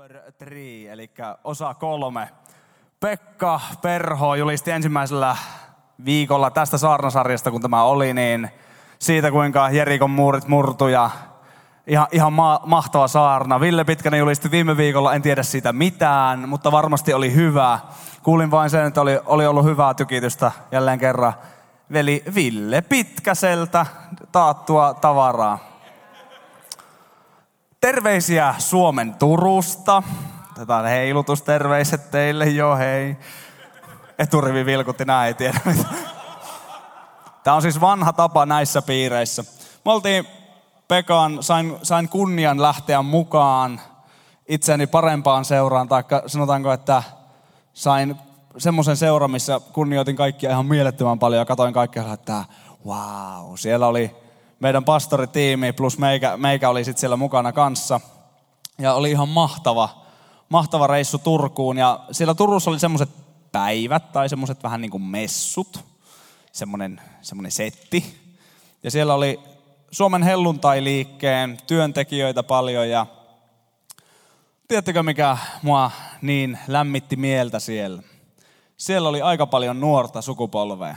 Number three, eli osa kolme. Pekka Perho julisti ensimmäisellä viikolla tästä saarnasarjasta, kun tämä oli, niin siitä kuinka Jerikon muurit murtu ja ihan, ihan ma- mahtava saarna. Ville Pitkänen julisti viime viikolla, en tiedä siitä mitään, mutta varmasti oli hyvä. Kuulin vain sen, että oli, oli ollut hyvää tykitystä jälleen kerran. Veli Ville Pitkäseltä taattua tavaraa. Terveisiä Suomen Turusta. On heilutusterveiset teille jo, hei. Eturivi vilkutti, näin ei tiedä mitä. Tämä on siis vanha tapa näissä piireissä. Me oltiin Pekan, sain, sain kunnian lähteä mukaan itseäni parempaan seuraan, tai sanotaanko, että sain semmoisen seuran, missä kunnioitin kaikkia ihan mielettömän paljon ja katoin kaikkea, että wow, siellä oli meidän pastoritiimi plus meikä, meikä oli sitten siellä mukana kanssa. Ja oli ihan mahtava, mahtava reissu Turkuun. Ja siellä Turussa oli semmoiset päivät tai semmoiset vähän niin kuin messut, semmoinen, semmoinen setti. Ja siellä oli Suomen helluntai-liikkeen työntekijöitä paljon ja tiedättekö mikä mua niin lämmitti mieltä siellä? Siellä oli aika paljon nuorta sukupolvea.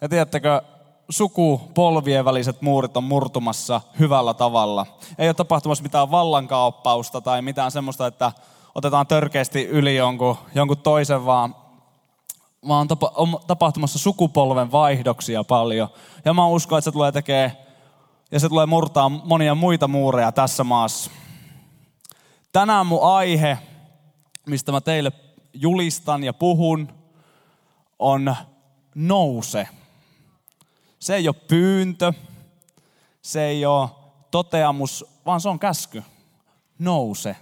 Ja tiedättekö, sukupolvien väliset muurit on murtumassa hyvällä tavalla. Ei ole tapahtumassa mitään vallankaappausta tai mitään semmoista, että otetaan törkeästi yli jonkun, jonkun toisen, vaan, vaan tapa, on tapahtumassa sukupolven vaihdoksia paljon. Ja mä uskon, että se tulee tekee ja se tulee murtaa monia muita muureja tässä maassa. Tänään mun aihe, mistä mä teille julistan ja puhun, on nouse. Se ei ole pyyntö, se ei ole toteamus, vaan se on käsky. Nouse.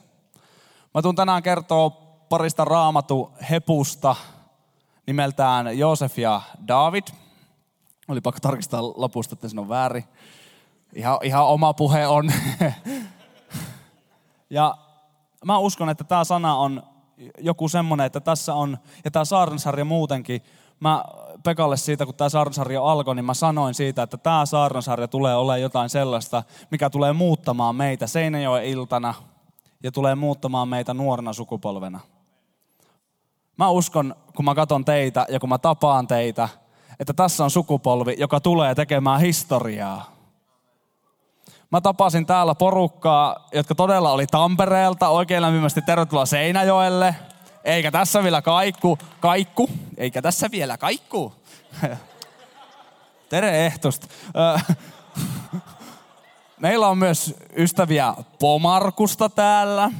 Mä tuun tänään kertoa parista raamatu hepusta nimeltään Joosef ja David. Oli pakko tarkistaa lopusta, että se on väärin. Ihan, ihan oma puhe on. ja mä uskon, että tämä sana on joku semmoinen, että tässä on, ja tämä saarnasarja muutenkin, mä Pekalle siitä, kun tämä saarnasarja alkoi, niin mä sanoin siitä, että tämä saarnasarja tulee olemaan jotain sellaista, mikä tulee muuttamaan meitä Seinäjoen iltana ja tulee muuttamaan meitä nuorena sukupolvena. Mä uskon, kun mä katson teitä ja kun mä tapaan teitä, että tässä on sukupolvi, joka tulee tekemään historiaa. Mä tapasin täällä porukkaa, jotka todella oli Tampereelta. Oikein lämpimästi tervetuloa Seinäjoelle. Eikä tässä vielä kaikku, kaikku, eikä tässä vielä kaikku. Tere Ehtosta. Meillä on myös ystäviä Pomarkusta täällä.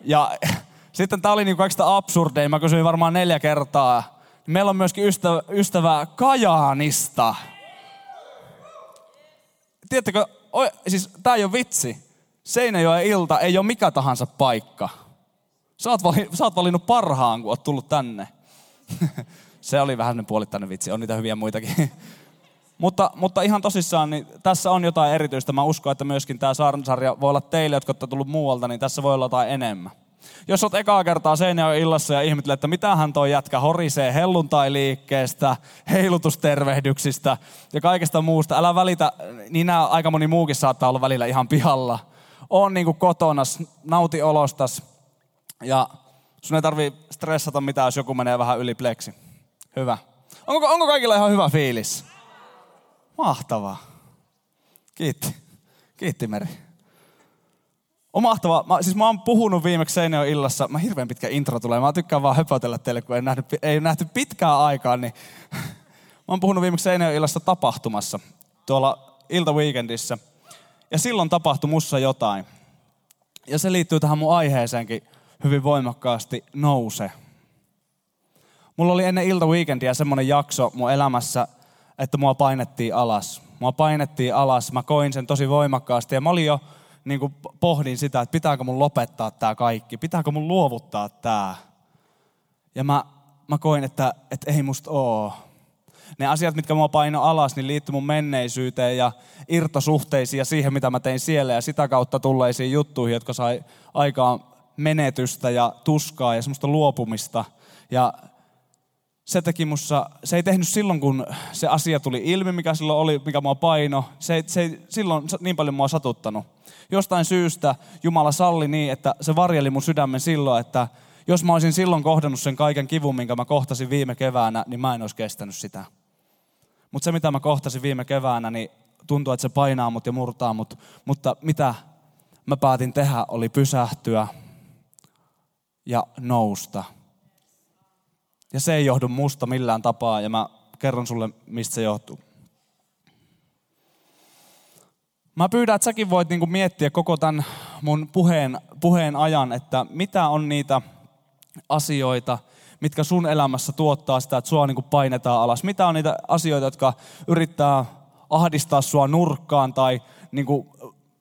Ja sitten tää oli niinku kaikista absurdein, mä kysyin varmaan neljä kertaa. Meillä on myöskin ystävä, ystävä Kajaanista. Tiedättekö, siis tää ei ole vitsi. Seinäjoen ilta ei ole mikä tahansa paikka Sä oot, vali, sä oot valinnut parhaan, kun oot tullut tänne. Se oli vähän puolittainen vitsi, on niitä hyviä muitakin. mutta, mutta ihan tosissaan, niin tässä on jotain erityistä. Mä uskon, että myöskin tämä saarnasarja voi olla teille, jotka olette tullut muualta, niin tässä voi olla jotain enemmän. Jos oot ekaa kertaa Seinäjoen illassa ja ihmettelet, että mitähän toi jätkä horisee helluntai-liikkeestä, heilutustervehdyksistä ja kaikesta muusta, älä välitä, niin nämä aika moni muukin saattaa olla välillä ihan pihalla. On niin kuin kotona, nauti olostas, ja sun ei tarvi stressata mitään, jos joku menee vähän yli pleksi. Hyvä. Onko, onko kaikilla ihan hyvä fiilis? Mahtavaa. Kiitti. Kiitti Meri. On mahtavaa. Mä, siis mä oon puhunut viimeksi Seinäjoen illassa. Mä hirveän pitkä intro tulee. Mä tykkään vaan höpötellä teille, kun ei, nähty, ei nähty pitkään aikaa. Niin mä oon puhunut viimeksi Seinäjoen illassa tapahtumassa. Tuolla iltaweekendissä. Ja silloin tapahtui mussa jotain. Ja se liittyy tähän mun aiheeseenkin hyvin voimakkaasti nouse. Mulla oli ennen iltaweekendia semmoinen jakso mun elämässä, että mua painettiin alas. Mua painettiin alas, mä koin sen tosi voimakkaasti ja mä olin jo niin kuin pohdin sitä, että pitääkö mun lopettaa tämä kaikki, pitääkö mun luovuttaa tämä. Ja mä, mä koin, että, että ei musta oo. Ne asiat, mitkä mua paino alas, niin liittyy mun menneisyyteen ja irtosuhteisiin ja siihen, mitä mä tein siellä ja sitä kautta tulleisiin juttuihin, jotka sai aikaan menetystä ja tuskaa ja semmoista luopumista. Ja se teki mussa, se ei tehnyt silloin, kun se asia tuli ilmi, mikä silloin oli, mikä mua paino. Se ei, se ei silloin niin paljon mua satuttanut. Jostain syystä Jumala salli niin, että se varjeli mun sydämen silloin, että jos mä olisin silloin kohdannut sen kaiken kivun, minkä mä kohtasin viime keväänä, niin mä en olisi kestänyt sitä. Mutta se, mitä mä kohtasin viime keväänä, niin tuntuu, että se painaa mut ja murtaa mut. Mutta mitä mä päätin tehdä, oli pysähtyä ja nousta. Ja se ei johdu musta millään tapaa, ja mä kerron sulle, mistä se johtuu. Mä pyydän, että säkin voit niinku miettiä koko tämän mun puheen, puheen ajan, että mitä on niitä asioita, mitkä sun elämässä tuottaa sitä, että sua niinku painetaan alas. Mitä on niitä asioita, jotka yrittää ahdistaa sua nurkkaan tai niinku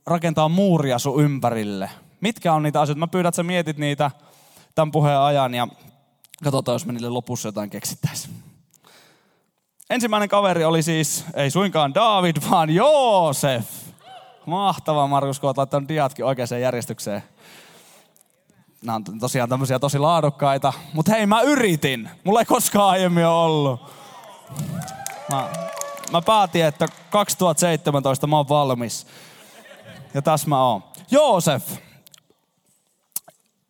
rakentaa muuria sun ympärille. Mitkä on niitä asioita? Mä pyydän, että sä mietit niitä tämän puheen ajan ja katsotaan, jos me niille lopussa jotain keksittäisiin. Ensimmäinen kaveri oli siis, ei suinkaan David, vaan Joosef. Mahtava Markus, kun olet laittanut diatkin oikeaan järjestykseen. Nämä on tosiaan tämmöisiä tosi laadukkaita. Mutta hei, mä yritin. Mulla ei koskaan aiemmin ollut. Mä, mä päätin, että 2017 mä oon valmis. Ja tässä mä oon. Joosef.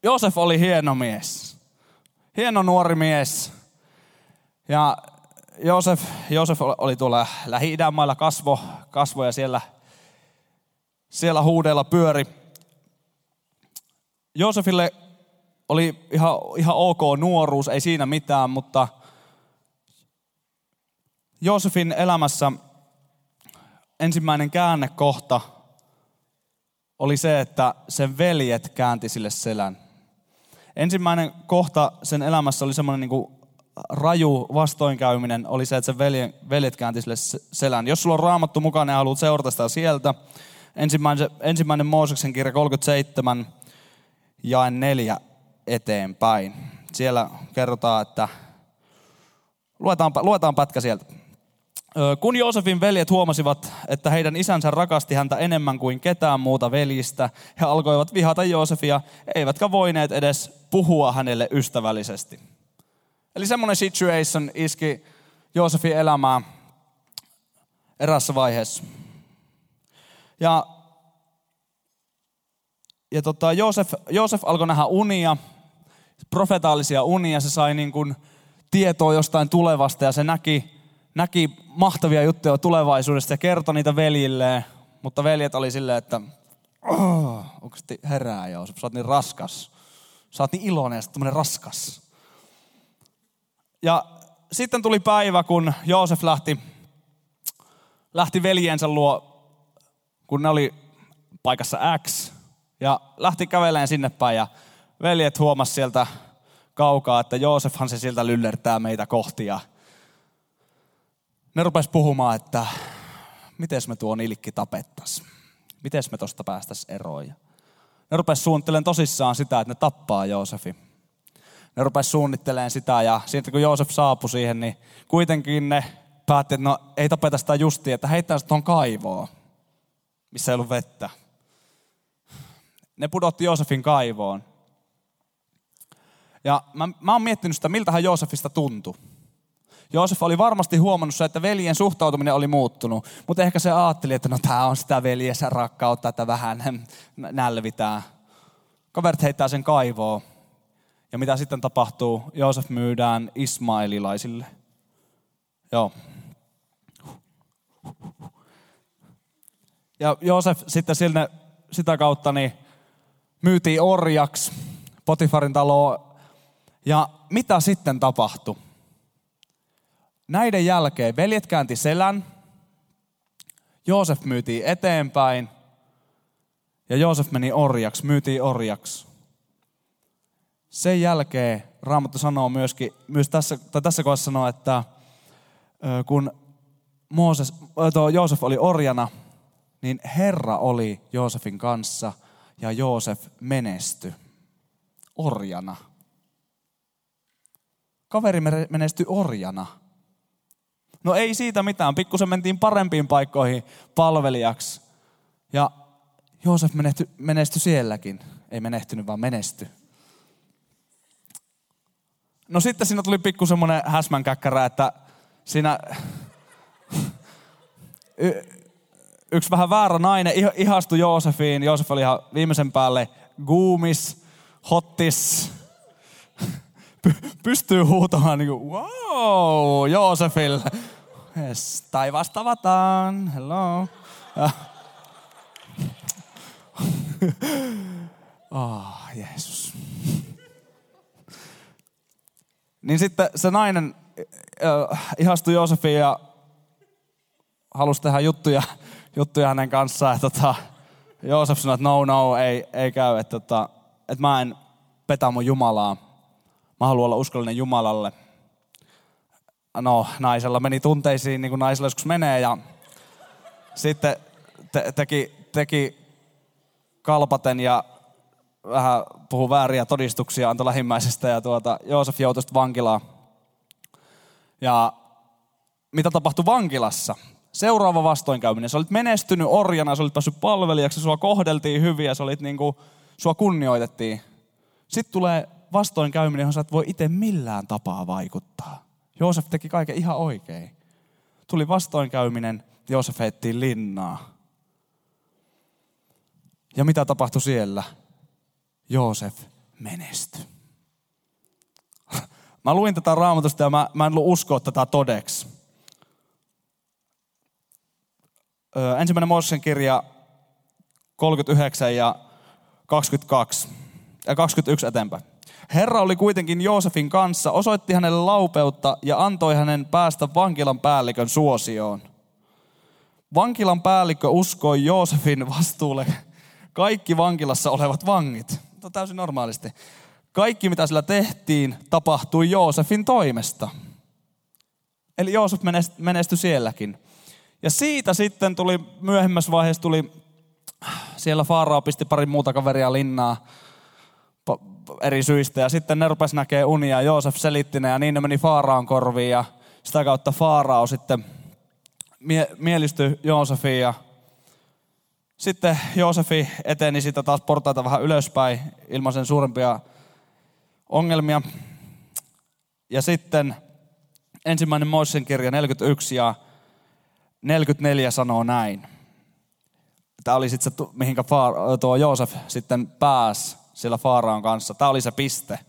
Joosef oli hieno mies. Hieno nuori mies. Ja Joosef, Joosef oli tuolla Lähi-idän mailla kasvo, kasvo ja siellä, siellä huudella pyöri. Joosefille oli ihan, ihan ok nuoruus, ei siinä mitään, mutta Joosefin elämässä ensimmäinen käännekohta oli se, että sen veljet käänti sille selän. Ensimmäinen kohta sen elämässä oli semmoinen niin raju vastoinkäyminen, oli se, että sen veljet, veljet käänti sille selän. Jos sulla on raamattu mukana ja haluat seurata sitä sieltä, ensimmäinen, ensimmäinen Mooseksen kirja 37, jae 4 eteenpäin. Siellä kerrotaan, että luetaan, luetaan pätkä sieltä. Kun Joosefin veljet huomasivat, että heidän isänsä rakasti häntä enemmän kuin ketään muuta veljistä, he alkoivat vihata Joosefia, eivätkä voineet edes puhua hänelle ystävällisesti. Eli semmoinen situation iski Joosefin elämää erässä vaiheessa. Ja, ja tota, Joosef, Joosef alkoi nähdä unia, profetaalisia unia, se sai niin kuin tietoa jostain tulevasta ja se näki, näki mahtavia juttuja tulevaisuudesta ja kertoi niitä veljilleen. Mutta veljet oli silleen, että oh, onko herää Joosef, sä oot niin raskas. Sä oot niin iloinen ja raskas. Ja sitten tuli päivä, kun Joosef lähti, lähti veljensä luo, kun ne oli paikassa X, ja lähti käveleen sinne päin, ja veljet huomas sieltä kaukaa, että Joosefhan se siltä lyllertää meitä kohti, ja ne rupes puhumaan, että miten me tuon ilkki tapettas, miten me tosta päästäis eroon. Ne rupes suunnittelemaan tosissaan sitä, että ne tappaa Joosefin ne rupesi suunnittelemaan sitä ja sitten kun Joosef saapui siihen, niin kuitenkin ne päätti, että no ei tapeta sitä justiin, että heittää se tuon kaivoon, missä ei ollut vettä. Ne pudotti Joosefin kaivoon. Ja mä, mä oon miettinyt sitä, miltähän Joosefista tuntui. Joosef oli varmasti huomannut että veljen suhtautuminen oli muuttunut, mutta ehkä se ajatteli, että no tämä on sitä veljensä rakkautta, että vähän nälvitään. Kaverit heittää sen kaivoon. Ja mitä sitten tapahtuu? Joosef myydään ismaililaisille. Joo. Ja Joosef sitten sinne, sitä kautta niin myytiin orjaksi Potifarin taloon. Ja mitä sitten tapahtui? Näiden jälkeen veljet käänti selän, Joosef myytiin eteenpäin ja Joosef meni orjaksi, myytiin orjaksi. Sen jälkeen Raamattu sanoo myöskin, myös tässä, tai tässä kohdassa sanoo, että kun Mooses, tuo Joosef oli orjana, niin Herra oli Joosefin kanssa ja Joosef menesty orjana. Kaveri menestyi orjana. No ei siitä mitään, pikkusen mentiin parempiin paikkoihin palvelijaksi. Ja Joosef menestyi, menestyi sielläkin. Ei menehtynyt, vaan menestyi. no sitten siinä tuli pikku semmoinen häsmänkäkkärä, että siinä y- yksi vähän väärä nainen ihastui Joosefiin. Joosef oli ihan viimeisen päälle guumis, hottis, pystyy huutamaan niin kuin, wow, Joosefille. Yes, taivasta tavataan, hello. oh, Jeesus. niin sitten se nainen äh, ihastui Joosefiin ja halusi tehdä juttuja, juttuja hänen kanssaan. Tota, Joosef sanoi, että no, no, ei, ei käy, että, tota, että mä en petä mun Jumalaa. Mä haluan olla uskollinen Jumalalle. No, naisella meni tunteisiin, niin kuin naisella joskus menee, ja sitten te, teki, teki kalpaten ja vähän puhu vääriä todistuksia antoi lähimmäisestä, ja tuota, Joosef joutui vankilaan. Ja mitä tapahtui vankilassa? Seuraava vastoinkäyminen. Sä olit menestynyt orjana, sä olit päässyt palvelijaksi, sua kohdeltiin hyvin ja sä olit niinku, sua kunnioitettiin. Sitten tulee vastoinkäyminen, johon sä et voi itse millään tapaa vaikuttaa. Joosef teki kaiken ihan oikein. Tuli vastoinkäyminen, Joosef heittiin linnaa. Ja mitä tapahtui siellä? Joosef menestyi. Mä luin tätä raamatusta ja mä, mä en uskoa tätä todeksi. Öö, ensimmäinen Mooseksen kirja 39 ja 22 ja 21 eteenpäin. Herra oli kuitenkin Joosefin kanssa, osoitti hänelle laupeutta ja antoi hänen päästä vankilan päällikön suosioon. Vankilan päällikkö uskoi Joosefin vastuulle kaikki vankilassa olevat vangit. Tämä täysin normaalisti. Kaikki, mitä sillä tehtiin, tapahtui Joosefin toimesta. Eli Joosef menestyi sielläkin. Ja siitä sitten tuli, myöhemmässä vaiheessa tuli, siellä Faarao pisti pari muuta kaveria linnaa eri syistä. Ja sitten ne rupes näkee unia, Joosef selitti ne ja niin ne meni Faaraan korviin. Ja sitä kautta Faarao sitten mie- mielistyi Joosefiin ja sitten Joosefi eteni sitä taas portaita vähän ylöspäin ilman sen suurempia ongelmia. Ja sitten ensimmäinen Moisen kirja 41 ja 44 sanoo näin. Tämä oli sitten se, mihinkä tuo Joosef sitten pääsi sillä Faaraan kanssa. Tämä oli se piste.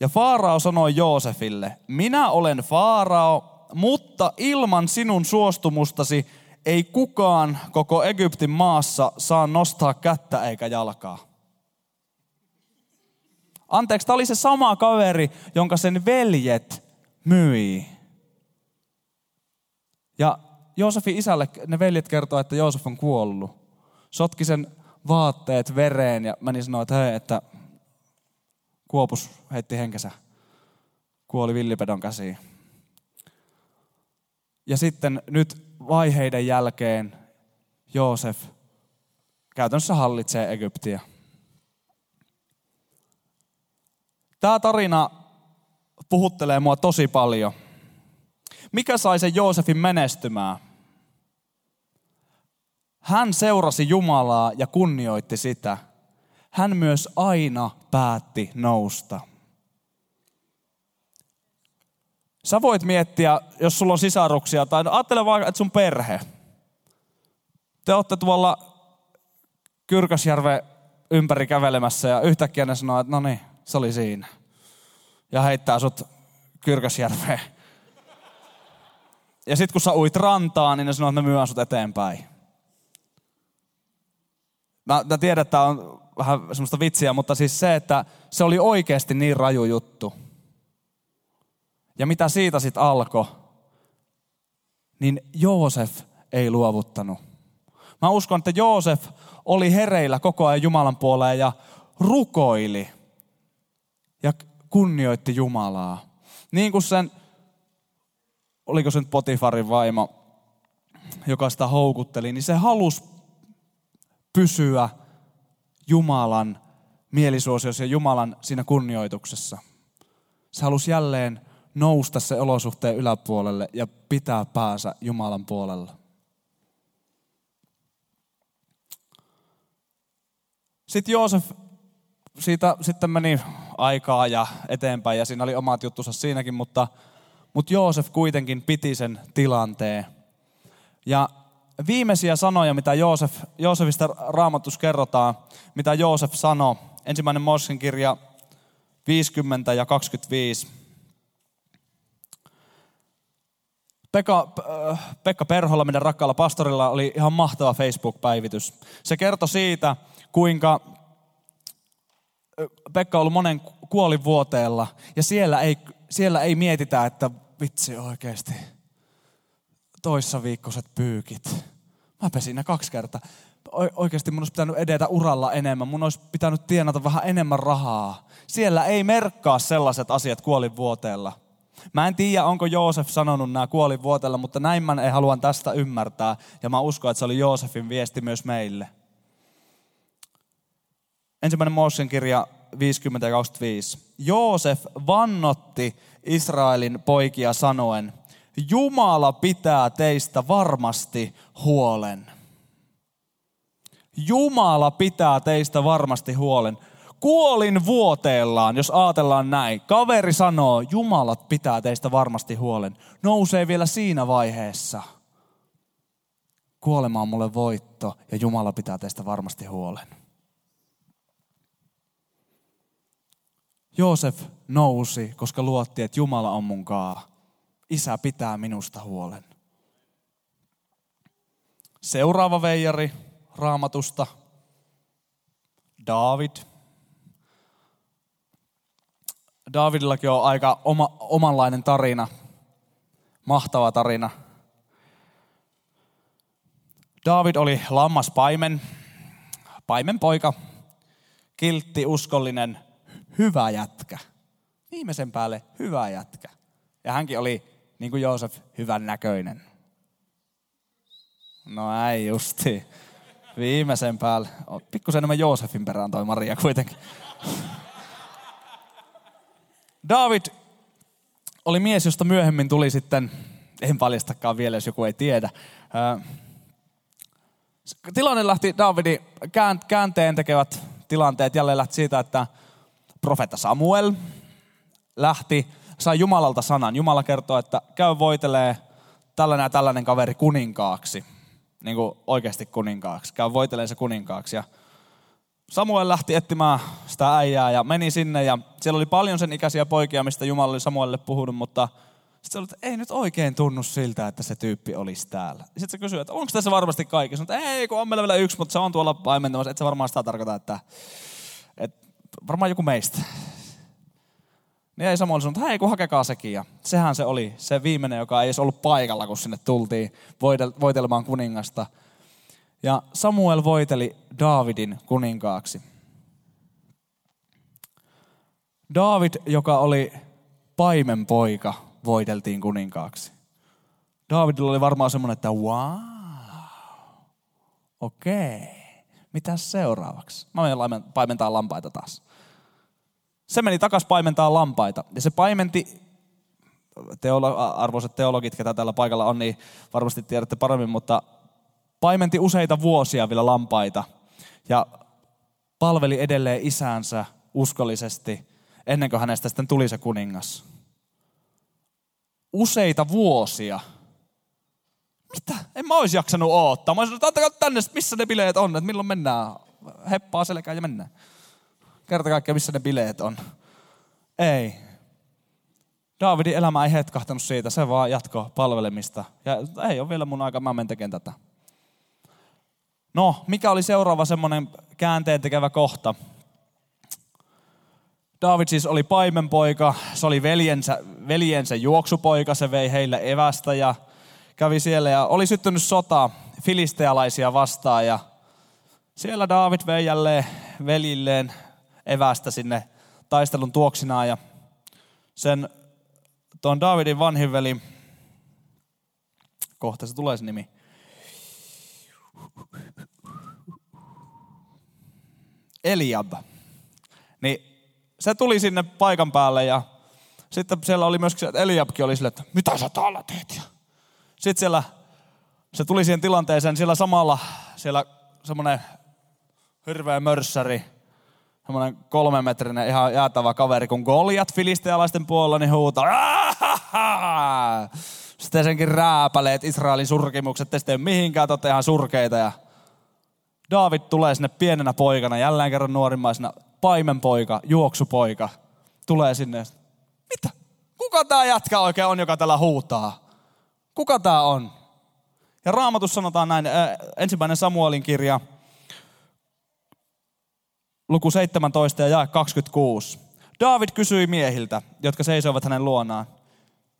Ja Faarao sanoi Joosefille, minä olen Faarao, mutta ilman sinun suostumustasi ei kukaan koko Egyptin maassa saa nostaa kättä eikä jalkaa. Anteeksi, tämä oli se sama kaveri, jonka sen veljet myi. Ja Joosefin isälle ne veljet kertoo, että Joosef on kuollut. Sotki sen vaatteet vereen ja meni sanoa, että hei, että Kuopus heitti henkensä. Kuoli villipedon käsiin. Ja sitten nyt vaiheiden jälkeen Joosef käytännössä hallitsee Egyptiä. Tämä tarina puhuttelee mua tosi paljon. Mikä sai sen Joosefin menestymään? Hän seurasi Jumalaa ja kunnioitti sitä. Hän myös aina päätti nousta. Sä voit miettiä, jos sulla on sisaruksia, tai ajattele vaikka, että sun perhe. Te olette tuolla Kyrkäsjärven ympäri kävelemässä ja yhtäkkiä ne sanoo, että no niin, se oli siinä. Ja heittää sut Kyrkäsjärveen. Ja sit kun sä uit rantaan, niin ne sanoo, että ne myy sut eteenpäin. Mä, mä tiedän, että tämä on vähän semmoista vitsiä, mutta siis se, että se oli oikeasti niin raju juttu. Ja mitä siitä sitten alkoi, niin Joosef ei luovuttanut. Mä uskon, että Joosef oli hereillä koko ajan Jumalan puoleen ja rukoili ja kunnioitti Jumalaa. Niin kuin sen, oliko se nyt Potifarin vaimo, joka sitä houkutteli, niin se halusi pysyä Jumalan mielisuosiossa ja Jumalan siinä kunnioituksessa. Se halusi jälleen nousta se olosuhteen yläpuolelle ja pitää päänsä Jumalan puolella. Sitten Joosef siitä sitten meni aikaa ja eteenpäin ja siinä oli omat juttusa siinäkin, mutta, mutta Joosef kuitenkin piti sen tilanteen. Ja viimeisiä sanoja, mitä Joosef, Joosefista raamatus kerrotaan, mitä Joosef sanoi, ensimmäinen Mosen kirja 50 ja 25. Pekka, äh, Pekka Perholla, meidän rakkaalla pastorilla, oli ihan mahtava Facebook-päivitys. Se kertoi siitä, kuinka äh, Pekka on ollut monen kuolivuoteella ja siellä ei, siellä ei mietitä, että vitsi oikeasti, toissa viikkoiset pyykit. Mä pesin ne kaksi kertaa. Oikeasti mun olisi pitänyt edetä uralla enemmän. Mun olisi pitänyt tienata vähän enemmän rahaa. Siellä ei merkkaa sellaiset asiat kuolivuoteella. Mä en tiedä, onko Joosef sanonut nämä kuolivuoteella, mutta näin mä en haluan tästä ymmärtää. Ja mä uskon, että se oli Joosefin viesti myös meille. Ensimmäinen Moosen kirja 50 ja 25. Joosef vannotti Israelin poikia sanoen, Jumala pitää teistä varmasti huolen. Jumala pitää teistä varmasti huolen. Kuolin vuoteellaan, jos ajatellaan näin. Kaveri sanoo, Jumalat pitää teistä varmasti huolen. Nousee vielä siinä vaiheessa. Kuolema on mulle voitto ja Jumala pitää teistä varmasti huolen. Joosef nousi, koska luotti, että Jumala on mun kaa. Isä pitää minusta huolen. Seuraava veijari raamatusta. David. Davidillakin on aika oma, omanlainen tarina. Mahtava tarina. David oli lammaspaimen, paimenpoika, kiltti, uskollinen, hyvä jätkä. Viimeisen päälle hyvä jätkä. Ja hänkin oli, niin kuin Joosef, hyvän näköinen. No ei justi. Viimeisen päälle. Pikkusen enemmän Joosefin perään toi Maria kuitenkin. David oli mies, josta myöhemmin tuli sitten, en paljastakaan vielä, jos joku ei tiedä. Tilanne lähti, Davidin käänteen tekevät tilanteet jälleen lähti siitä, että profeetta Samuel lähti, sai Jumalalta sanan. Jumala kertoo, että käy voitelee tällainen ja tällainen kaveri kuninkaaksi. Niin kuin oikeasti kuninkaaksi. Käy voitelee se kuninkaaksi. Ja Samuel lähti etsimään sitä äijää ja meni sinne ja siellä oli paljon sen ikäisiä poikia, mistä Jumala oli Samuelille puhunut, mutta sitten oli, että ei nyt oikein tunnu siltä, että se tyyppi olisi täällä. Sitten se kysyi, että onko tässä varmasti kaikki? Sanoin, että ei, kun on meillä vielä yksi, mutta se on tuolla paimentamassa. Että se varmaan sitä tarkoita, että, että varmaan joku meistä. Niin ei Samuel sanonut, että hei kun hakekaa sekin. Ja sehän se oli se viimeinen, joka ei edes ollut paikalla, kun sinne tultiin voitelemaan kuningasta. Ja Samuel voiteli Daavidin kuninkaaksi. David, joka oli paimenpoika, voiteltiin kuninkaaksi. Davidilla oli varmaan semmoinen, että wow, okei, okay. mitä seuraavaksi? Mä menen paimentaa lampaita taas. Se meni takas paimentaa lampaita. Ja se paimenti, teolo, arvoiset teologit, ketä täällä paikalla on, niin varmasti tiedätte paremmin, mutta paimenti useita vuosia vielä lampaita. Ja palveli edelleen isäänsä uskollisesti ennen kuin hänestä sitten tuli se kuningas. Useita vuosia. Mitä? En mä olisi jaksanut odottaa. Mä olisin että tänne, missä ne bileet on, että milloin mennään. Heppaa selkään ja mennään. Kerta kaikkea, missä ne bileet on. Ei. Daavidin elämä ei hetkahtanut siitä, se vaan jatko palvelemista. Ja ei ole vielä mun aika, mä menen tekemään tätä. No, mikä oli seuraava semmoinen käänteen tekevä kohta? David siis oli paimenpoika, se oli veljensä, veljensä juoksupoika, se vei heille evästä ja kävi siellä ja oli syttynyt sota filistealaisia vastaan ja siellä David vei jälleen veljilleen evästä sinne taistelun tuoksinaan ja sen tuon Davidin vanhin veli, kohta se tulee se nimi, Eliab. Niin se tuli sinne paikan päälle ja sitten siellä oli myöskin, että Eliabkin oli sille, että mitä sä täällä teet? Sitten siellä se tuli siihen tilanteeseen, siellä samalla siellä semmoinen hirveä mörssäri semmoinen kolmemetrinen ihan jäätävä kaveri, kun Goliat filistealaisten puolella, niin huutaa. Aahaha! Sitten senkin rääpäleet Israelin surkimukset, te sitten mihinkään, te ihan surkeita. Ja David tulee sinne pienenä poikana, jälleen kerran nuorimmaisena, paimenpoika, juoksupoika, tulee sinne. Mitä? Kuka tämä jätkä oikein on, joka tällä huutaa? Kuka tämä on? Ja raamatus sanotaan näin, ensimmäinen Samuelin kirja, luku 17 ja jae 26. David kysyi miehiltä, jotka seisoivat hänen luonaan,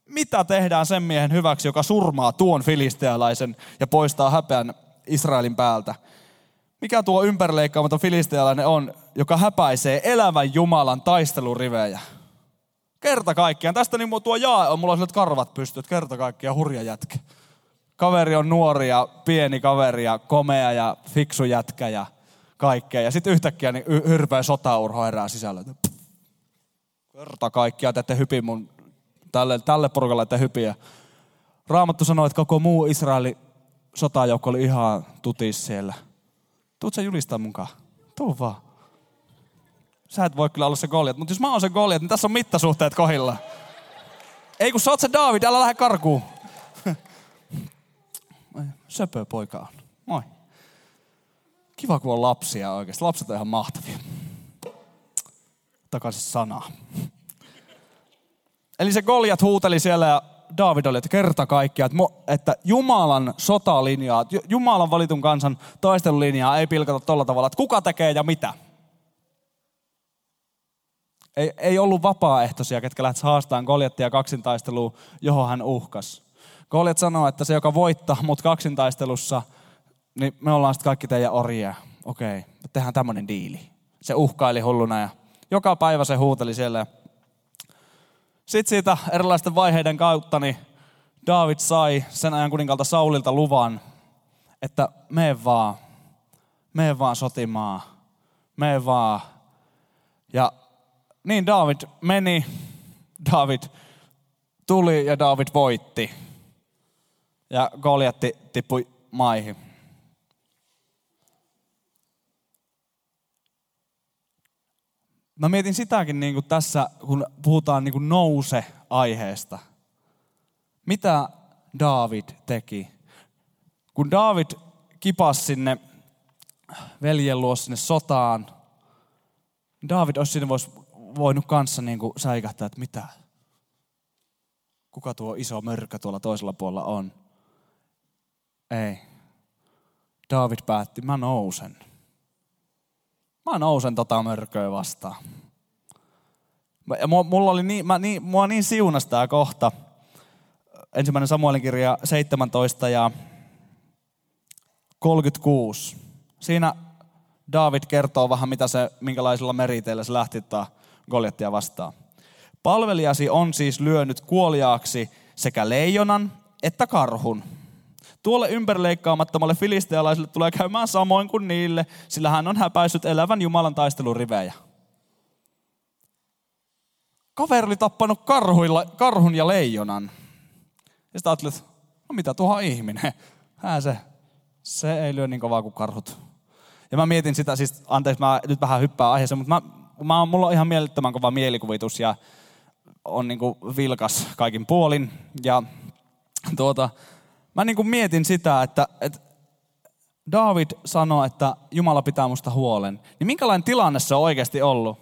mitä tehdään sen miehen hyväksi, joka surmaa tuon filistealaisen ja poistaa häpeän Israelin päältä? Mikä tuo ympärileikkaamaton filistealainen on, joka häpäisee elävän Jumalan taistelurivejä? Kerta kaikkiaan. Tästä niin tuo jaa on, mulla on karvat pystyt, kerta kaikkiaan hurja jätkä. Kaveri on nuori ja pieni kaveri ja komea ja fiksu jätkä ja kaikkea. Ja sitten yhtäkkiä niin hyrpeä sotaurho herää sisällä. Kerta kaikkiaan, että hypi mun, tälle, tälle porukalle että hypiä. Raamattu sanoi, että koko muu Israelin sotajoukko oli ihan tutis siellä. Tuut sä julistaa mukaan? Tuu vaan. Sä et voi kyllä olla se Goliat, mutta jos mä oon se Goliat, niin tässä on mittasuhteet kohilla. Ei kun sä oot se David, älä lähde karkuun. Söpö poika on. Moi. Kiva, kun on lapsia oikeasti. Lapset on ihan mahtavia. Takaisin sanaa. Eli se Goliat huuteli siellä ja David oli, että kerta kaikkiaan, että, Jumalan sotalinjaa, Jumalan valitun kansan taistelulinjaa ei pilkata tolla tavalla, että kuka tekee ja mitä. Ei, ei ollut vapaaehtoisia, ketkä lähtisivät haastamaan Goliattia kaksintaisteluun, johon hän uhkas. Goliat sanoo, että se, joka voittaa mut kaksintaistelussa, niin me ollaan sitten kaikki teidän orjia. Okei, okay, tehdään tämmöinen diili. Se uhkaili hulluna ja joka päivä se huuteli siellä. Sitten siitä erilaisten vaiheiden kautta niin David sai sen ajan kuninkalta Saulilta luvan, että mene vaan, mene vaan sotimaan, mene vaan. Ja niin David meni, David tuli ja David voitti. Ja Goliatti tippui maihin. Mä mietin sitäkin niin kuin tässä, kun puhutaan niin kuin nouse-aiheesta. Mitä David teki? Kun David kipasi sinne veljen luo sinne sotaan, David olisi sinne vois voinut kanssa niin kuin säikähtää, että mitä? Kuka tuo iso mörkö tuolla toisella puolella on? Ei. David päätti, mä nousen. Mä nousen tota mörköä vastaan. Ja mulla oli niin, mä niin, mua niin siunas tää kohta. Ensimmäinen Samuelin kirja 17 ja 36. Siinä David kertoo vähän, mitä se, minkälaisilla meriteillä se lähti Goliattia vastaan. Palvelijasi on siis lyönyt kuoliaaksi sekä leijonan että karhun. Tuolle ympärileikkaamattomalle filistealaiselle tulee käymään samoin kuin niille, sillä hän on häpäissyt elävän Jumalan taistelurivejä. Kaveri oli tappanut karhuilla, karhun ja leijonan. Ja sitten ajattelin, että no mitä tuohon ihminen. Hän se, se ei lyö niin kovaa kuin karhut. Ja mä mietin sitä, siis anteeksi mä nyt vähän hyppään aiheeseen, mutta mä, mä, mulla on ihan mielettömän kova mielikuvitus ja on niin kuin vilkas kaikin puolin. Ja tuota, mä niin kuin mietin sitä, että, että David sanoi, että Jumala pitää musta huolen. Niin minkälainen tilanne se on oikeasti ollut?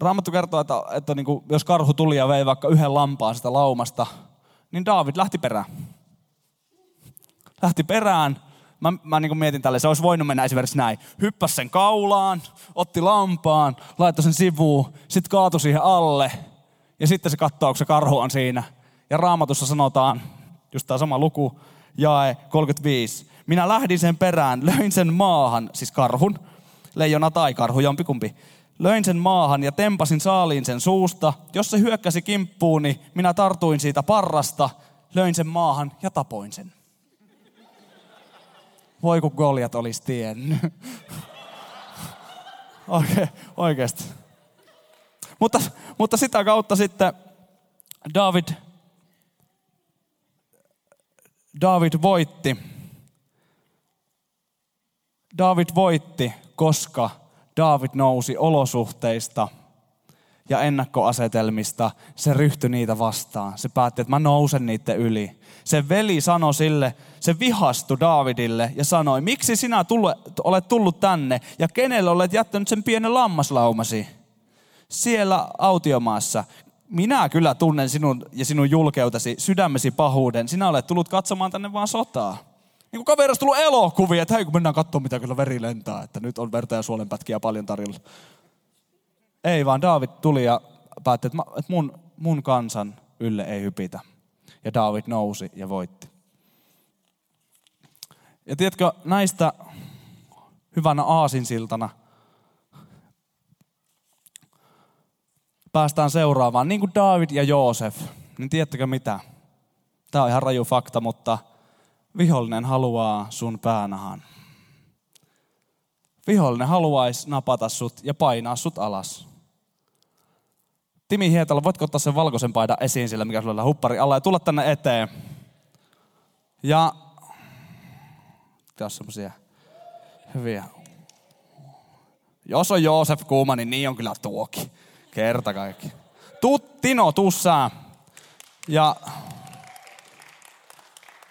Raamattu kertoo, että, että niin kuin, jos karhu tuli ja vei vaikka yhden lampaan sitä laumasta, niin David lähti perään. Lähti perään. Mä, mä niin kuin mietin tälle, se olisi voinut mennä esimerkiksi näin. Hyppäsi sen kaulaan, otti lampaan, laittoi sen sivuun, sitten kaatui siihen alle. Ja sitten se katsoo, kun se karhu on siinä. Ja raamatussa sanotaan, just tämä sama luku, jae 35. Minä lähdin sen perään, löin sen maahan, siis karhun, leijona tai karhu, jompikumpi. Löin sen maahan ja tempasin saaliin sen suusta. Jos se hyökkäsi kimppuuni, minä tartuin siitä parrasta, löin sen maahan ja tapoin sen. Voi kun Goliat olisi tiennyt. Oike, oikeasti. Mutta, mutta sitä kautta sitten David David voitti. David voitti, koska David nousi olosuhteista ja ennakkoasetelmista, se ryhtyi niitä vastaan. Se päätti, että mä nousen niiden yli. Se veli sanoi sille, se vihastui Davidille ja sanoi, miksi sinä tulle, olet tullut tänne ja kenelle olet jättänyt sen pienen lammaslaumasi? Siellä autiomaassa. Minä kyllä tunnen sinun ja sinun julkeutesi, sydämesi pahuuden. Sinä olet tullut katsomaan tänne vaan sotaa. Niin kuin kaverista tullut elokuvia, että hei kun mennään katsomaan mitä kyllä veri lentää, että nyt on verta ja suolenpätkiä paljon tarjolla. Ei vaan David tuli ja päätti, että mun, mun kansan ylle ei hypitä. Ja David nousi ja voitti. Ja tiedätkö, näistä hyvänä aasinsiltana päästään seuraavaan. Niin kuin David ja Joosef, niin tiedättekö mitä? Tämä on ihan raju fakta, mutta vihollinen haluaa sun päänahan. Vihollinen haluaisi napata sut ja painaa sut alas. Timi Hietala, voitko ottaa sen valkoisen paidan esiin sillä, mikä sulla on huppari alla ja tulla tänne eteen. Ja tässä semmosia hyviä. Jos on Joosef kuuma, niin niin on kyllä tuoki. Kerta kaikki. Tuu, Tino, tuu sää. Ja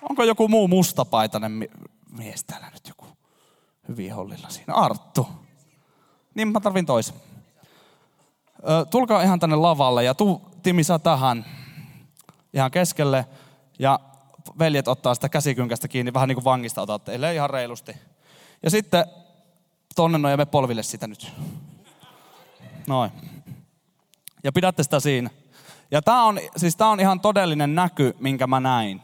onko joku muu mustapaitainen mies täällä nyt joku hyvin hollilla siinä? Arttu. Niin mä tarvin toisen tulkaa ihan tänne lavalle ja tuu Timi sä tähän ihan keskelle ja veljet ottaa sitä käsikynkästä kiinni, vähän niin kuin vangista otatte, ellei ihan reilusti. Ja sitten tonne noin ja me polville sitä nyt. Noin. Ja pidätte sitä siinä. Ja tämä on, siis tää on ihan todellinen näky, minkä mä näin.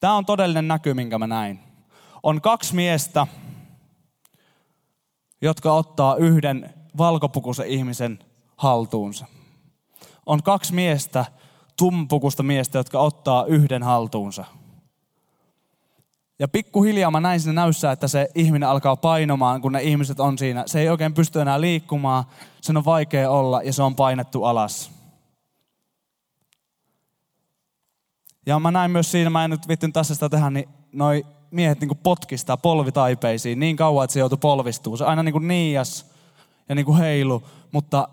Tämä on todellinen näky, minkä mä näin. On kaksi miestä, jotka ottaa yhden valkopukuisen ihmisen haltuunsa. On kaksi miestä, tumpukusta miestä, jotka ottaa yhden haltuunsa. Ja pikkuhiljaa mä näin siinä näyssä, että se ihminen alkaa painomaan, kun ne ihmiset on siinä. Se ei oikein pysty enää liikkumaan, sen on vaikea olla ja se on painettu alas. Ja mä näin myös siinä, mä en nyt vittyn tässä sitä tehdä, niin noi miehet niin potkistaa polvitaipeisiin niin kauan, että se joutuu polvistumaan. Se aina niin kuin niias ja niin kuin heilu, mutta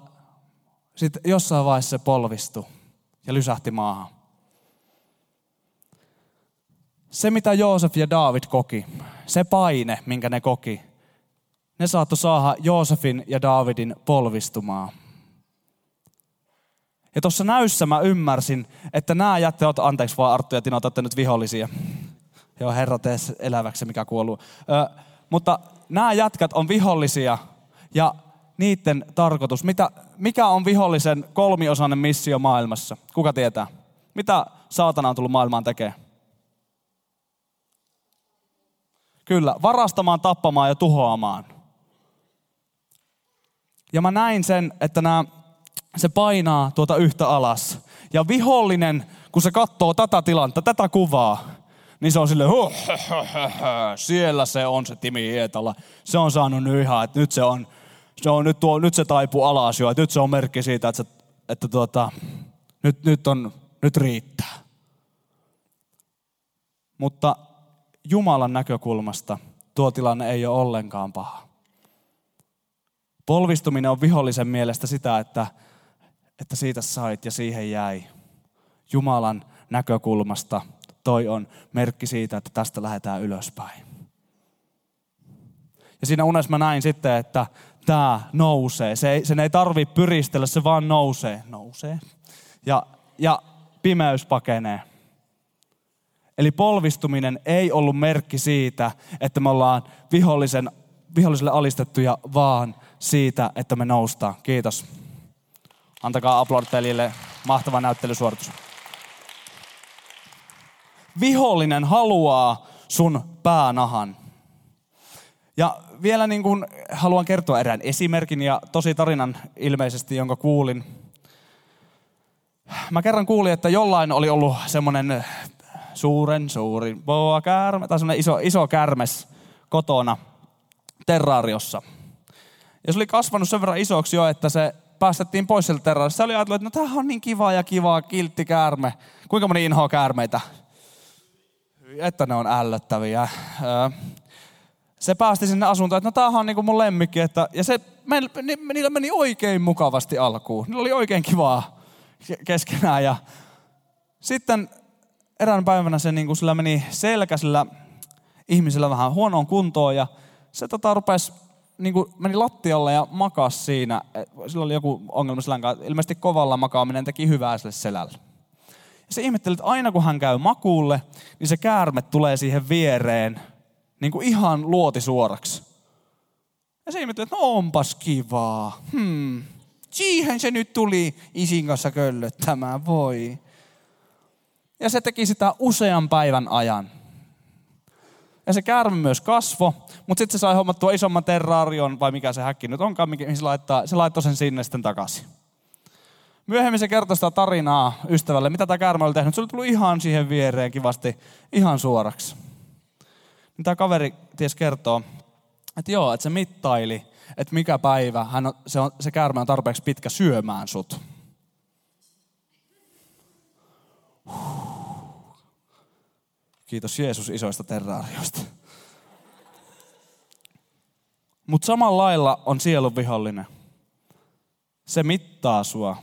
sitten jossain vaiheessa se polvistui ja lysähti maahan. Se, mitä Joosef ja David koki, se paine, minkä ne koki, ne saattoi saada Joosefin ja Davidin polvistumaan. Ja tuossa näyssä mä ymmärsin, että nämä jätteet, anteeksi vaan Arttu ja Tino, olette nyt vihollisia. Joo, herra tee eläväksi, mikä kuoluu. Ö, mutta nämä jätkät on vihollisia ja niiden tarkoitus? Mitä, mikä on vihollisen kolmiosainen missio maailmassa? Kuka tietää? Mitä saatana on tullut maailmaan tekemään? Kyllä, varastamaan, tappamaan ja tuhoamaan. Ja mä näin sen, että nämä, se painaa tuota yhtä alas. Ja vihollinen, kun se katsoo tätä tilannetta, tätä kuvaa, niin se on sille, huh, siellä se on se Timi Hietala. Se on saanut nyt ihan, että nyt se on, se on nyt, tuo, nyt se taipuu alas jo, että nyt se on merkki siitä, että, se, että tuota, nyt, nyt, on, nyt riittää. Mutta Jumalan näkökulmasta tuo tilanne ei ole ollenkaan paha. Polvistuminen on vihollisen mielestä sitä, että, että siitä sait ja siihen jäi. Jumalan näkökulmasta toi on merkki siitä, että tästä lähdetään ylöspäin. Ja siinä unessa mä näin sitten, että tämä nousee. Se ei, sen ei tarvi pyristellä, se vaan nousee. Nousee. Ja, ja pimeys pakenee. Eli polvistuminen ei ollut merkki siitä, että me ollaan vihollisen, viholliselle alistettuja, vaan siitä, että me noustaan. Kiitos. Antakaa aplodpeljille mahtava näyttelysuoritus. Vihollinen haluaa sun päänahan. Ja vielä niin kuin haluan kertoa erään esimerkin ja tosi tarinan ilmeisesti, jonka kuulin. Mä kerran kuulin, että jollain oli ollut semmoinen suuren suuri boa käärme, tai semmoinen iso, iso kärmes kotona terraariossa. Ja se oli kasvanut sen verran isoksi jo, että se päästettiin pois sieltä terraariosta. Se oli ajatellut, että no tämähän on niin kiva ja kiva, kiltti käärme. Kuinka moni inhoa käärmeitä? Että ne on ällöttäviä. se päästi sinne asuntoon, että no tämähän on niinku mun lemmikki. Että, ja se, niillä meni oikein mukavasti alkuun. Niillä oli oikein kivaa keskenään. Ja sitten erään päivänä se niinku, sillä meni selkä sillä ihmisellä vähän huonoon kuntoon ja se tota, rupesi, niinku, meni lattialle ja makas siinä. Sillä oli joku ongelma sillä Ilmeisesti kovalla makaaminen teki hyvää sille selälle. Ja se ihmetteli, että aina kun hän käy makuulle, niin se käärme tulee siihen viereen niin kuin ihan luoti suoraksi. Ja se ihmetteli, että no onpas kivaa. Hmm. Siihen se nyt tuli isin kanssa köllöttämään, voi. Ja se teki sitä usean päivän ajan. Ja se käärme myös kasvo, mutta sitten se sai hommattua isomman terrarion, vai mikä se häkki nyt onkaan, mihin se, laittaa, se laittoi sen sinne sitten takaisin. Myöhemmin se kertoi sitä tarinaa ystävälle, mitä tämä käärme oli tehnyt. Se oli tullut ihan siihen viereen kivasti, ihan suoraksi. Niin tämä kaveri ties kertoo, että joo, että se mittaili, että mikä päivä hän on, se, on, se käärme on tarpeeksi pitkä syömään sut. Kiitos Jeesus isoista terraarioista. Mutta samalla lailla on sielun vihollinen. Se mittaa sua.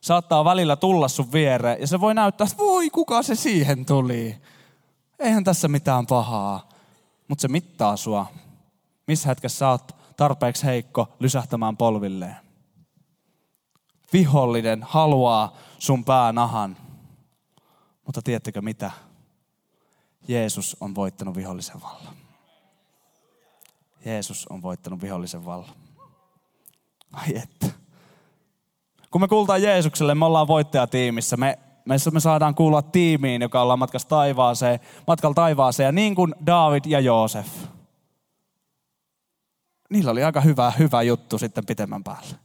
Saattaa välillä tulla sun viereen ja se voi näyttää, että voi kuka se siihen tuli. Eihän tässä mitään pahaa. Mutta se mittaa sua. Missä hetkessä sä oot tarpeeksi heikko lysähtämään polvilleen. Vihollinen haluaa sun päänahan. Mutta tiedättekö mitä? Jeesus on voittanut vihollisen vallan. Jeesus on voittanut vihollisen vallan. Ai että. Kun me kuultaan Jeesukselle, me ollaan voittajatiimissä. Me, me, me saadaan kuulla tiimiin, joka ollaan matkassa taivaaseen, matkalla taivaaseen. Ja niin kuin David ja Joosef. Niillä oli aika hyvä, hyvä juttu sitten pitemmän päälle.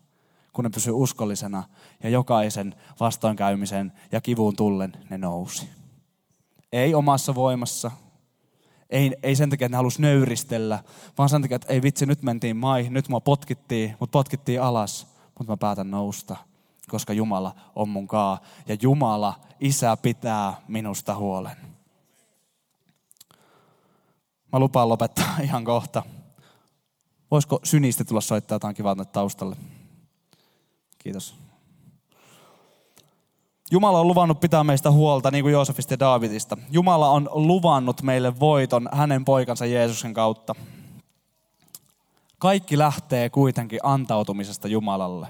Kun ne pysyi uskollisena ja jokaisen vastoinkäymisen ja kivuun tullen ne nousi. Ei omassa voimassa. Ei, ei sen takia, että ne halusi nöyristellä, vaan sen takia, että ei vitsi, nyt mentiin maihin, nyt mua potkittiin, mutta potkittiin alas, mutta mä päätän nousta, koska Jumala on mun kaa. Ja Jumala, Isä, pitää minusta huolen. Mä lupaan lopettaa ihan kohta. Voisiko synistä tulla soittaa jotain kivaa taustalle? Kiitos. Jumala on luvannut pitää meistä huolta, niin kuin Joosefista ja Daavidista. Jumala on luvannut meille voiton hänen poikansa Jeesuksen kautta. Kaikki lähtee kuitenkin antautumisesta Jumalalle.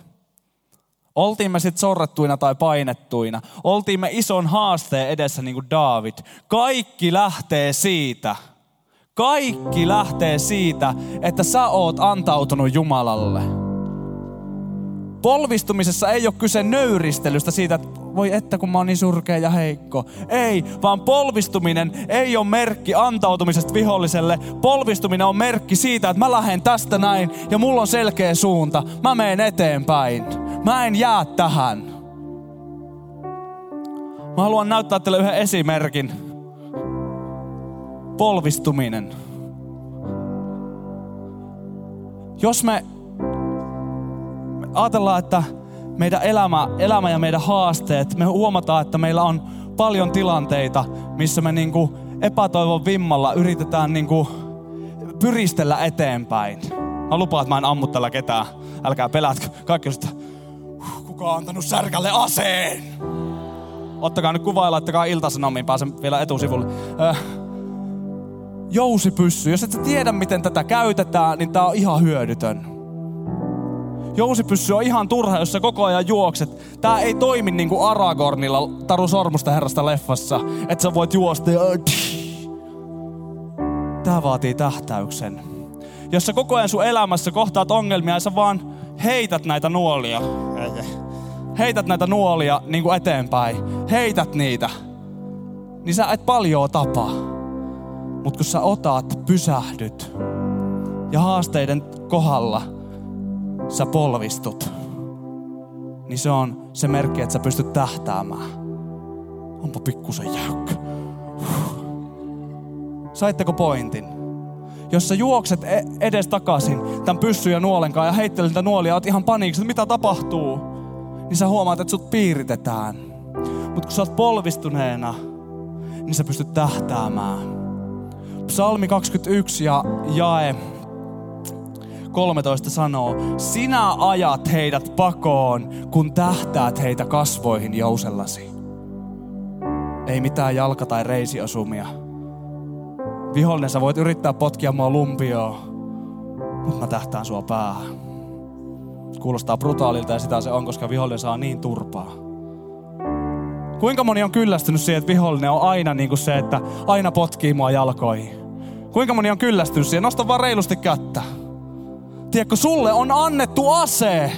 Oltiin me sitten sorrettuina tai painettuina. Oltiin me ison haasteen edessä niin kuin David. Kaikki lähtee siitä. Kaikki lähtee siitä, että sä oot antautunut Jumalalle. Polvistumisessa ei ole kyse nöyristelystä siitä, että voi että kun mä oon niin surkea ja heikko. Ei, vaan polvistuminen ei ole merkki antautumisesta viholliselle. Polvistuminen on merkki siitä, että mä lähden tästä näin ja mulla on selkeä suunta. Mä menen eteenpäin. Mä en jää tähän. Mä haluan näyttää teille yhden esimerkin. Polvistuminen. Jos me ajatellaan, että meidän elämä, elämä ja meidän haasteet, me huomataan, että meillä on paljon tilanteita, missä me niinku epätoivon vimmalla yritetään niinku pyristellä eteenpäin. Mä lupaan, että mä en ammu tällä ketään. Älkää pelätkö. Kaikki sitä, kuka on antanut särkälle aseen? Ottakaa nyt kuva ja laittakaa iltasanomiin, pääsen vielä etusivulle. Äh, jousipyssy. Jos et tiedä, miten tätä käytetään, niin tää on ihan hyödytön Jousipyssy on ihan turha, jos sä koko ajan juokset. Tää ei toimi niinku Aragornilla Taru Sormusta herrasta leffassa, että sä voit juosta ja... Tää vaatii tähtäyksen. Jos sä koko ajan sun elämässä kohtaat ongelmia ja sä vaan heität näitä nuolia. Heität näitä nuolia niin kuin eteenpäin. Heität niitä. Niin sä et paljon tapaa. Mutta kun sä otat, pysähdyt ja haasteiden kohdalla – sä polvistut, niin se on se merkki, että sä pystyt tähtäämään. Onpa pikkusen jäykkä. Saitteko pointin? Jos sä juokset e- edes takaisin tämän pyssyn ja nuolen kanssa ja heittelet niitä nuolia, oot ihan paniikissa, mitä tapahtuu, niin sä huomaat, että sut piiritetään. Mutta kun sä oot polvistuneena, niin sä pystyt tähtäämään Psalmi 21 ja jae 13 sanoo, sinä ajat heidät pakoon, kun tähtäät heitä kasvoihin jousellasi. Ei mitään jalka- tai reisiosumia. Vihollinen, sä voit yrittää potkia mua lumpioon, mutta mä tähtään sua päähän. Kuulostaa brutaalilta ja sitä se on, koska vihollinen saa niin turpaa. Kuinka moni on kyllästynyt siihen, että vihollinen on aina niin kuin se, että aina potkii mua jalkoihin? Kuinka moni on kyllästynyt siihen? Nosta vaan reilusti kättä. Tiedätkö, sulle on annettu ase.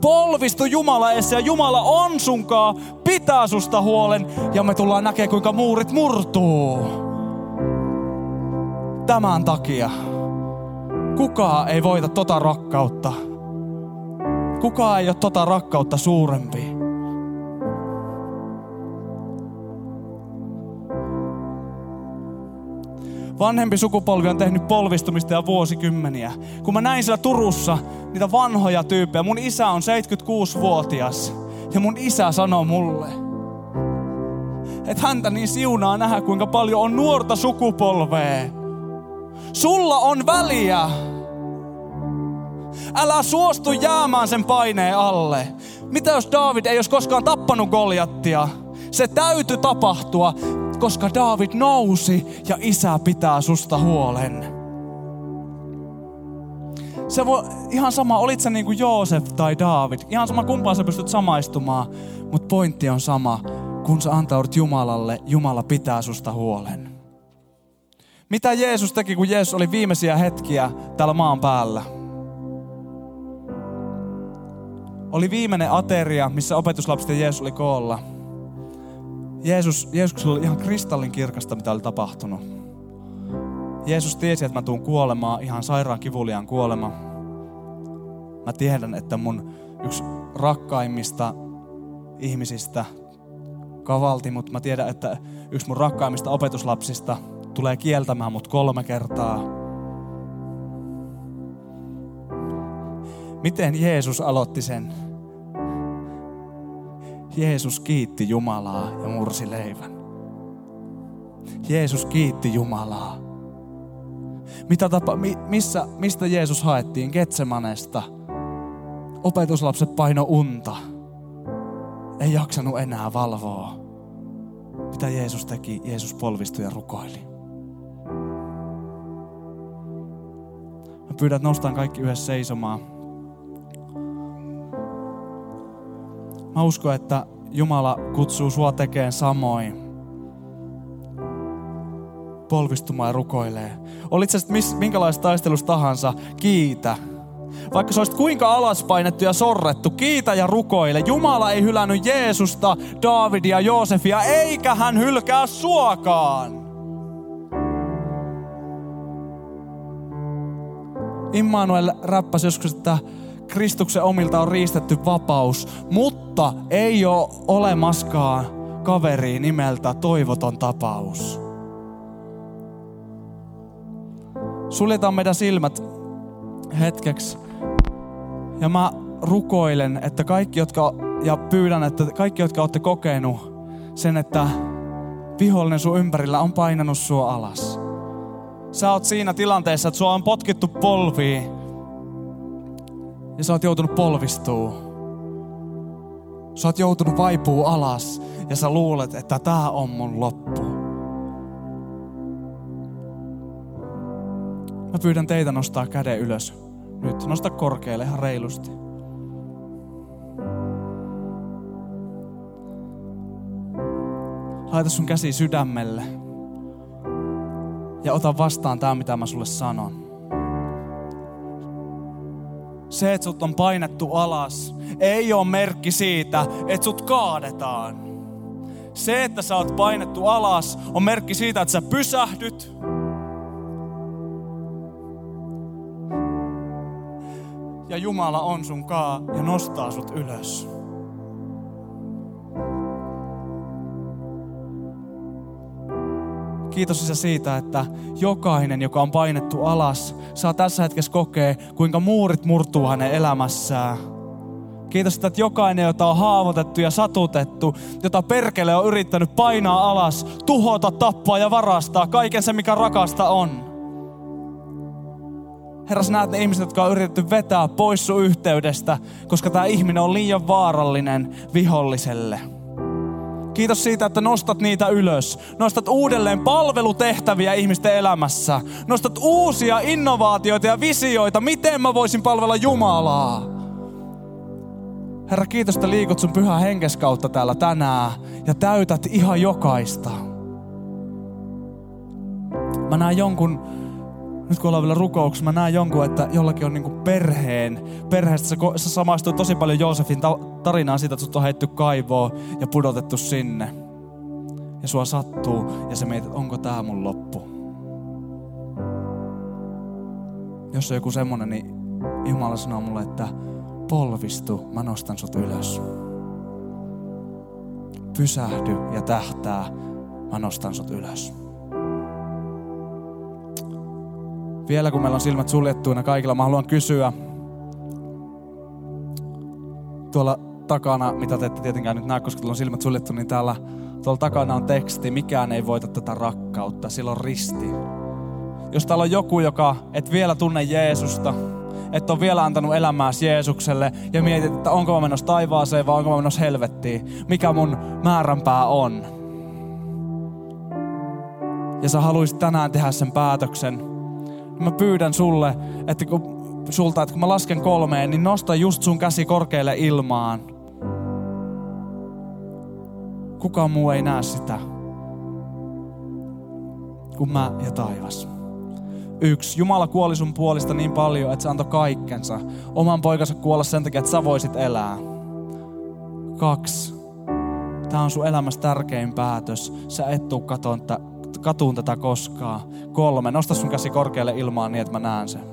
Polvistu Jumala ja Jumala on sunkaa, pitää susta huolen ja me tullaan näkemään, kuinka muurit murtuu. Tämän takia kukaan ei voita tota rakkautta. Kukaan ei ole tota rakkautta suurempi. Vanhempi sukupolvi on tehnyt polvistumista ja vuosikymmeniä. Kun mä näin siellä Turussa niitä vanhoja tyyppejä, mun isä on 76-vuotias ja mun isä sanoo mulle, että häntä niin siunaa nähdä, kuinka paljon on nuorta sukupolvea. Sulla on väliä. Älä suostu jäämään sen paineen alle. Mitä jos David ei olisi koskaan tappanut Goljattia? Se täytyy tapahtua koska David nousi ja isä pitää susta huolen. Se voi, ihan sama, olit sä niin kuin Joosef tai David, ihan sama kumpaan sä pystyt samaistumaan, mutta pointti on sama. Kun sä antaudut Jumalalle, Jumala pitää susta huolen. Mitä Jeesus teki, kun Jeesus oli viimeisiä hetkiä täällä maan päällä? Oli viimeinen ateria, missä opetuslapset ja Jeesus oli koolla. Jeesus, Jeesuksella oli ihan kristallin kirkasta, mitä oli tapahtunut. Jeesus tiesi, että mä tuun kuolemaan, ihan sairaan kivuliaan kuolema. Mä tiedän, että mun yksi rakkaimmista ihmisistä kavalti, mutta mä tiedän, että yksi mun rakkaimmista opetuslapsista tulee kieltämään mut kolme kertaa. Miten Jeesus aloitti sen? Jeesus kiitti Jumalaa ja mursi leivän. Jeesus kiitti Jumalaa. Mitä tapa, mi, missä, mistä Jeesus haettiin? Getsemanesta. Opetuslapset paino unta. Ei jaksanut enää valvoa. Mitä Jeesus teki? Jeesus polvistui ja rukoili. Mä pyydän, että nostan kaikki yhdessä seisomaan. Mä uskon, että Jumala kutsuu sua tekemään samoin. Polvistumaan ja rukoilee. Olit sä sitten minkälaisessa taistelussa tahansa, kiitä. Vaikka sä olisit kuinka alaspainettu ja sorrettu, kiitä ja rukoile. Jumala ei hylännyt Jeesusta, Davidia, Joosefia, eikä hän hylkää suokaan. Immanuel räppäsi joskus, että Kristuksen omilta on riistetty vapaus, mutta ei ole olemaskaan kaveri nimeltä toivoton tapaus. Suljetaan meidän silmät hetkeksi ja mä rukoilen, että kaikki, jotka, ja pyydän, että kaikki, jotka olette kokenut sen, että vihollinen sun ympärillä on painanut sua alas. Sä oot siinä tilanteessa, että sua on potkittu polviin ja sä oot joutunut polvistuu. Sä oot joutunut vaipuu alas ja sä luulet, että tää on mun loppu. Mä pyydän teitä nostaa käden ylös. Nyt nosta korkealle ihan reilusti. Laita sun käsi sydämelle. Ja ota vastaan tämä, mitä mä sulle sanon. Se, että sut on painettu alas, ei ole merkki siitä, että sut kaadetaan. Se, että sä oot painettu alas, on merkki siitä, että sä pysähdyt. Ja Jumala on sun kaa ja nostaa sut ylös. Kiitos Isä siitä, että jokainen, joka on painettu alas, saa tässä hetkessä kokea, kuinka muurit murtuu hänen elämässään. Kiitos, että jokainen, jota on haavoitettu ja satutettu, jota perkele on yrittänyt painaa alas, tuhota, tappaa ja varastaa kaiken se, mikä rakasta on. Herra, näet ne ihmiset, jotka on yritetty vetää pois sun yhteydestä, koska tämä ihminen on liian vaarallinen viholliselle. Kiitos siitä, että nostat niitä ylös. Nostat uudelleen palvelutehtäviä ihmisten elämässä. Nostat uusia innovaatioita ja visioita, miten mä voisin palvella Jumalaa. Herra, kiitos, että liikut sun pyhä henkes kautta täällä tänään ja täytät ihan jokaista. Mä näen jonkun, nyt kun ollaan vielä rukouksessa, mä näen jonkun, että jollakin on niinku perheen, perheestä sä, sä samaistut tosi paljon Joosefin tarinaan siitä, että sut on heitty kaivoon ja pudotettu sinne. Ja sua sattuu ja sä mietit, onko tää mun loppu. Jos on joku semmonen, niin Jumala sanoo mulle, että polvistu, mä nostan sut ylös. Pysähdy ja tähtää, mä nostan sut ylös. Vielä kun meillä on silmät suljettuina kaikilla, mä haluan kysyä tuolla takana, mitä te ette tietenkään nyt näe, koska tuolla on silmät suljettu, niin täällä tuolla takana on teksti, mikään ei voita tätä rakkautta, sillä on risti. Jos täällä on joku, joka et vielä tunne Jeesusta, et ole vielä antanut elämääsi Jeesukselle ja mietit, että onko mä menossa taivaaseen vai onko mä menossa helvettiin, mikä mun määränpää on. Ja sä haluaisit tänään tehdä sen päätöksen, mä pyydän sulle, että kun, sulta, että kun mä lasken kolmeen, niin nosta just sun käsi korkealle ilmaan. Kukaan muu ei näe sitä kuin mä ja taivas. Yksi, Jumala kuoli sun puolista niin paljon, että se antoi kaikkensa. Oman poikansa kuolla sen takia, että sä voisit elää. Kaksi, tämä on sun elämässä tärkein päätös. Sä et tuu katoon, katuun tätä koskaan. Kolme, nosta sun käsi korkealle ilmaan niin, että mä näen sen.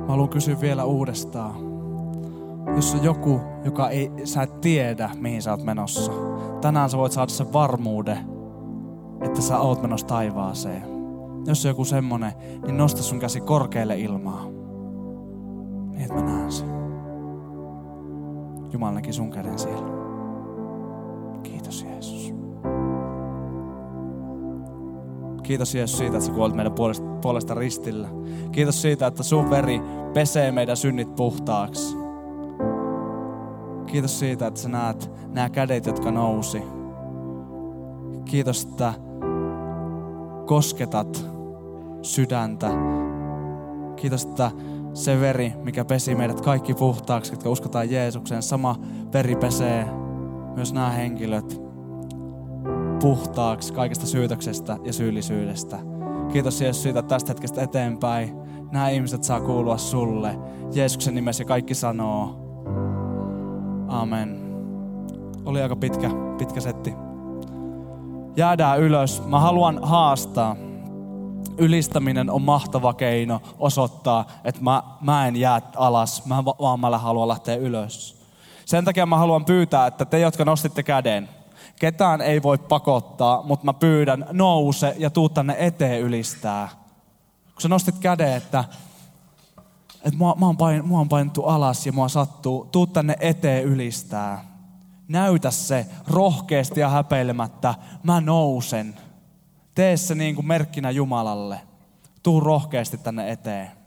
Mä haluan kysyä vielä uudestaan. Jos on joku, joka ei, sä et tiedä, mihin sä oot menossa, tänään sä voit saada sen varmuuden, että sä oot menossa taivaaseen. Jos on joku semmonen, niin nosta sun käsi korkealle ilmaa. Niin, että mä näen sen. Jumala näki sun käden siellä. Kiitos Jeesus. Kiitos Jeesus siitä, että sä kuolit meidän puolesta, puolesta ristillä. Kiitos siitä, että sun veri pesee meidän synnit puhtaaksi. Kiitos siitä, että sä näet nämä kädet, jotka nousi. Kiitos, että kosketat sydäntä. Kiitos, että se veri, mikä pesi meidät kaikki puhtaaksi, jotka uskotaan Jeesukseen, sama veri pesee myös nämä henkilöt puhtaaksi kaikesta syytöksestä ja syyllisyydestä. Kiitos Jeesus siitä, tästä hetkestä eteenpäin nämä ihmiset saa kuulua sulle. Jeesuksen nimessä kaikki sanoo, Amen. Oli aika pitkä, pitkä setti. Jäädään ylös. Mä haluan haastaa. Ylistäminen on mahtava keino osoittaa, että mä, mä en jää alas, mä, vaan mä haluan lähteä ylös. Sen takia mä haluan pyytää, että te, jotka nostitte käden, ketään ei voi pakottaa, mutta mä pyydän, nouse ja tuu tänne eteen ylistää. Kun sä nostit käden, että että mua, mua, on pain, mua on painettu alas ja mua sattuu, tuu tänne eteen ylistää. Näytä se rohkeasti ja häpeilemättä, mä nousen. Tee se niin kuin merkkinä Jumalalle. Tuu rohkeasti tänne eteen.